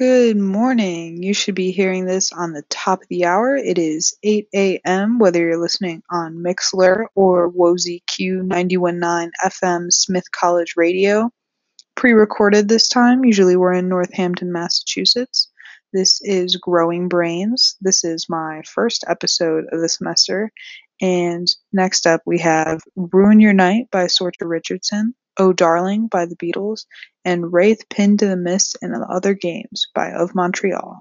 Good morning. You should be hearing this on the top of the hour. It is 8 a.m., whether you're listening on Mixlr or Wozy Q919 FM Smith College Radio. Pre recorded this time. Usually we're in Northampton, Massachusetts. This is Growing Brains. This is my first episode of the semester. And next up, we have Ruin Your Night by Sorcha Richardson. "Oh Darling" by The Beatles, and "Wraith Pinned to the Mist and Other Games" by Of Montreal.